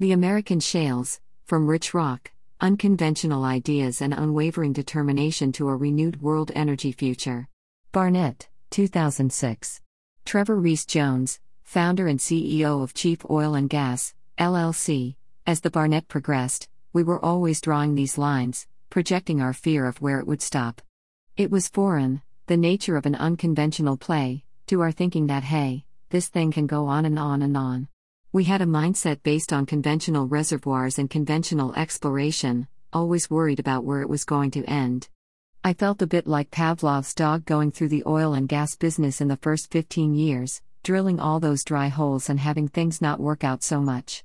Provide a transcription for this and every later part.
The American shales, from rich rock, unconventional ideas, and unwavering determination to a renewed world energy future. Barnett, 2006. Trevor Rees Jones, founder and CEO of Chief Oil and Gas, LLC. As the Barnett progressed, we were always drawing these lines, projecting our fear of where it would stop. It was foreign, the nature of an unconventional play, to our thinking that hey, this thing can go on and on and on. We had a mindset based on conventional reservoirs and conventional exploration, always worried about where it was going to end. I felt a bit like Pavlov's dog going through the oil and gas business in the first 15 years, drilling all those dry holes and having things not work out so much.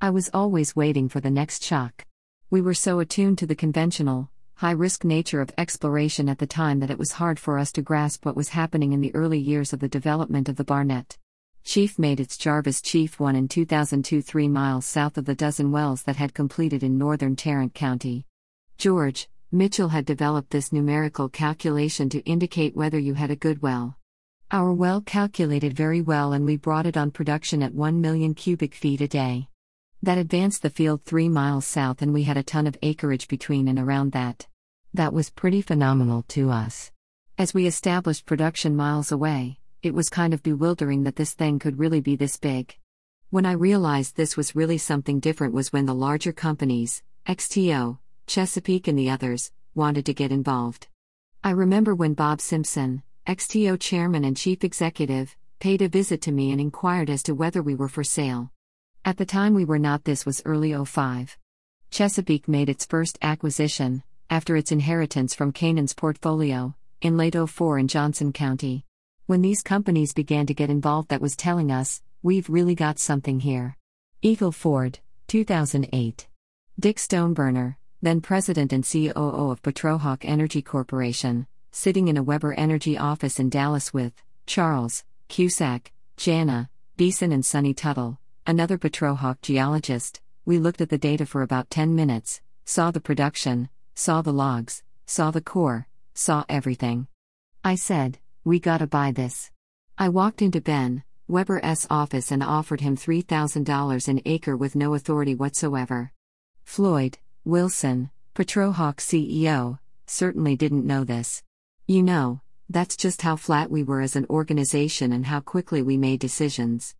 I was always waiting for the next shock. We were so attuned to the conventional, high risk nature of exploration at the time that it was hard for us to grasp what was happening in the early years of the development of the Barnett. Chief made its Jarvis Chief 1 in 2002, three miles south of the dozen wells that had completed in northern Tarrant County. George, Mitchell had developed this numerical calculation to indicate whether you had a good well. Our well calculated very well and we brought it on production at 1 million cubic feet a day. That advanced the field 3 miles south and we had a ton of acreage between and around that. That was pretty phenomenal to us. As we established production miles away, it was kind of bewildering that this thing could really be this big. When I realized this was really something different was when the larger companies, XTO, Chesapeake, and the others, wanted to get involved. I remember when Bob Simpson, XTO chairman and chief executive, paid a visit to me and inquired as to whether we were for sale. At the time we were not, this was early 05. Chesapeake made its first acquisition, after its inheritance from Canaan's portfolio, in late 04 in Johnson County. When these companies began to get involved, that was telling us, we've really got something here. Eagle Ford, 2008. Dick Stoneburner, then president and COO of Petrohawk Energy Corporation, sitting in a Weber Energy office in Dallas with Charles, Cusack, Jana, Beeson, and Sonny Tuttle, another Petrohawk geologist. We looked at the data for about 10 minutes, saw the production, saw the logs, saw the core, saw everything. I said, We gotta buy this. I walked into Ben, Weber's office and offered him $3,000 an acre with no authority whatsoever. Floyd, Wilson, Petrohawk CEO, certainly didn't know this. You know, that's just how flat we were as an organization and how quickly we made decisions.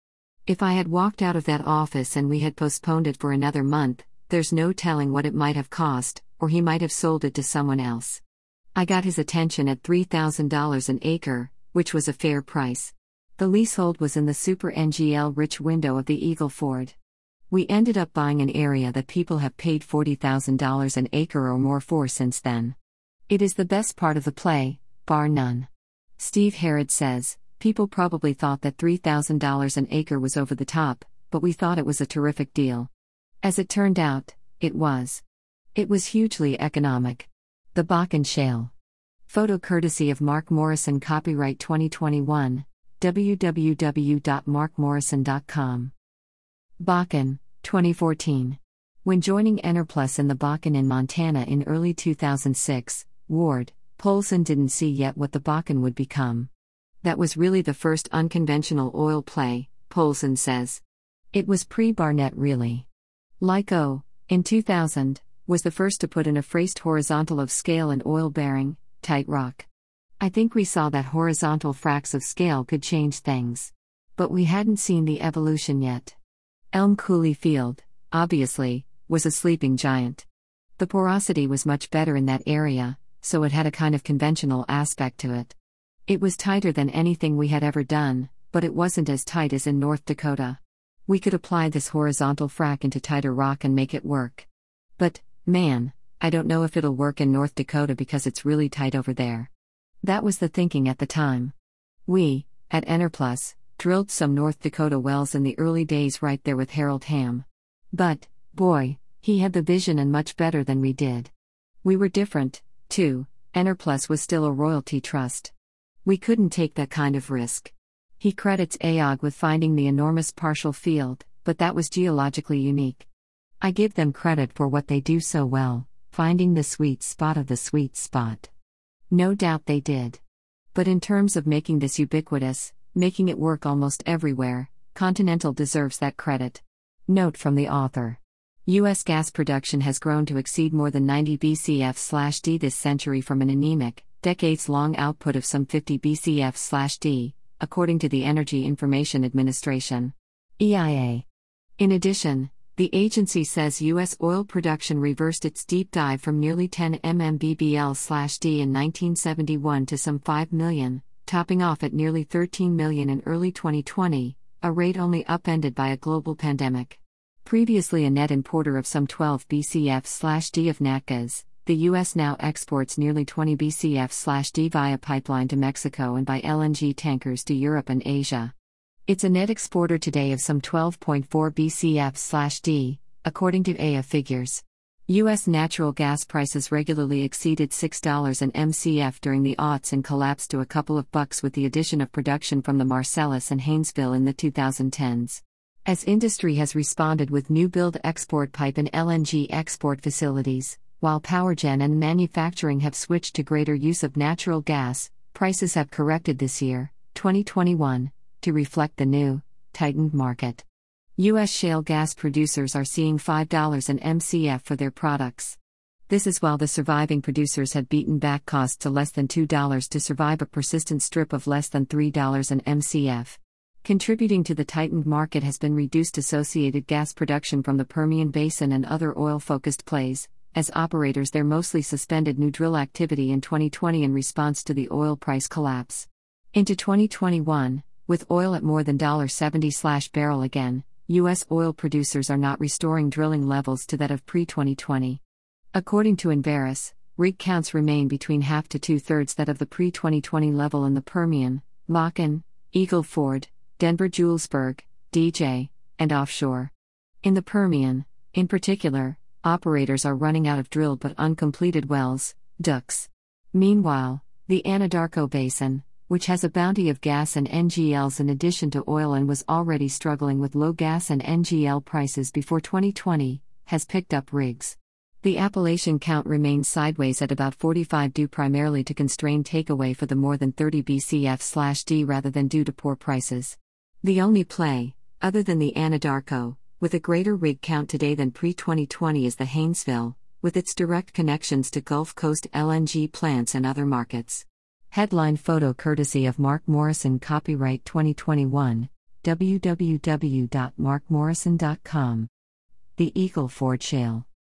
If I had walked out of that office and we had postponed it for another month, there's no telling what it might have cost, or he might have sold it to someone else. I got his attention at $3,000 an acre, which was a fair price. The leasehold was in the Super NGL rich window of the Eagle Ford. We ended up buying an area that people have paid $40,000 an acre or more for since then. It is the best part of the play, bar none. Steve Herrod says, People probably thought that $3,000 an acre was over the top, but we thought it was a terrific deal. As it turned out, it was. It was hugely economic. The Bakken Shale. Photo courtesy of Mark Morrison, copyright 2021, www.markmorrison.com. Bakken, 2014. When joining Enerplus in the Bakken in Montana in early 2006, Ward, Polson didn't see yet what the Bakken would become. That was really the first unconventional oil play, Polson says. It was pre Barnett, really. Lyco, in 2000, was the first to put in a phrased horizontal of scale and oil bearing, tight rock. I think we saw that horizontal fracks of scale could change things. But we hadn't seen the evolution yet. Elm Coulee Field, obviously, was a sleeping giant. The porosity was much better in that area, so it had a kind of conventional aspect to it. It was tighter than anything we had ever done, but it wasn't as tight as in North Dakota. We could apply this horizontal frac into tighter rock and make it work. But, man, I don't know if it'll work in North Dakota because it's really tight over there. That was the thinking at the time. We, at Enerplus, drilled some North Dakota wells in the early days right there with Harold Hamm. But, boy, he had the vision and much better than we did. We were different, too, Enerplus was still a royalty trust. We couldn't take that kind of risk. He credits EOG with finding the enormous Parshall field, but that was geologically unique. I give them credit for what they do so well, finding the sweet spot of the sweet spot. No doubt they did. But in terms of making this ubiquitous, making it work almost everywhere, Continental deserves that credit. Note from the author U.S. gas production has grown to exceed more than 90 BCF/d this century from an anemic, decades long output of some 50 BCF/d, according to the Energy Information Administration. EIA. In addition, the agency says U.S. oil production reversed its deep dive from nearly 10 MMBBL/d in 1971 to some 5 million, topping off at nearly 13 million in early 2020, a rate only upended by a global pandemic. Previously a net importer of some 12 BCF/d of nat gas, the U.S. now exports nearly 20 BCF/d via pipeline to Mexico and by LNG tankers to Europe and Asia. It's a net exporter today of some 12.4 BCF/d, according to EIA figures. U.S. natural gas prices regularly exceeded $6 an MCF during the aughts and collapsed to a couple of bucks with the addition of production from the Marcellus and Haynesville in the 2010s. As industry has responded with new build export pipe and LNG export facilities, while power gen and manufacturing have switched to greater use of natural gas, prices have corrected this year, 2021, to reflect the new, tightened market. U.S. shale gas producers are seeing $5 an MCF for their products. This is while the surviving producers had beaten back costs to less than $2 to survive a persistent strip of less than $3 an MCF. Contributing to the tightened market has been reduced associated gas production from the Permian Basin and other oil focused plays, as operators there mostly suspended new drill activity in 2020 in response to the oil price collapse. Into 2021, with oil at more than $70 barrel again, U.S. oil producers are not restoring drilling levels to that of pre 2020. According to Enverus, rig counts remain between half to two thirds that of the pre 2020 level in the Permian, Bakken, Eagle Ford, Denver Julesburg, DJ, and offshore. In the Permian, in particular, operators are running out of drilled but uncompleted wells, DUCs. Meanwhile, the Anadarko Basin, which has a bounty of gas and NGLs in addition to oil and was already struggling with low gas and NGL prices before 2020, has picked up rigs. The Appalachian count remains sideways at about 45 due primarily to constrained takeaway for the more than 30 BCF/d rather than due to poor prices. The only play, other than the Anadarko, with a greater rig count today than pre 2020 is the Haynesville, with its direct connections to Gulf Coast LNG plants and other markets. Headline photo courtesy of Mark Morrison, copyright 2021, www.markmorrison.com. The Eagle Ford Shale.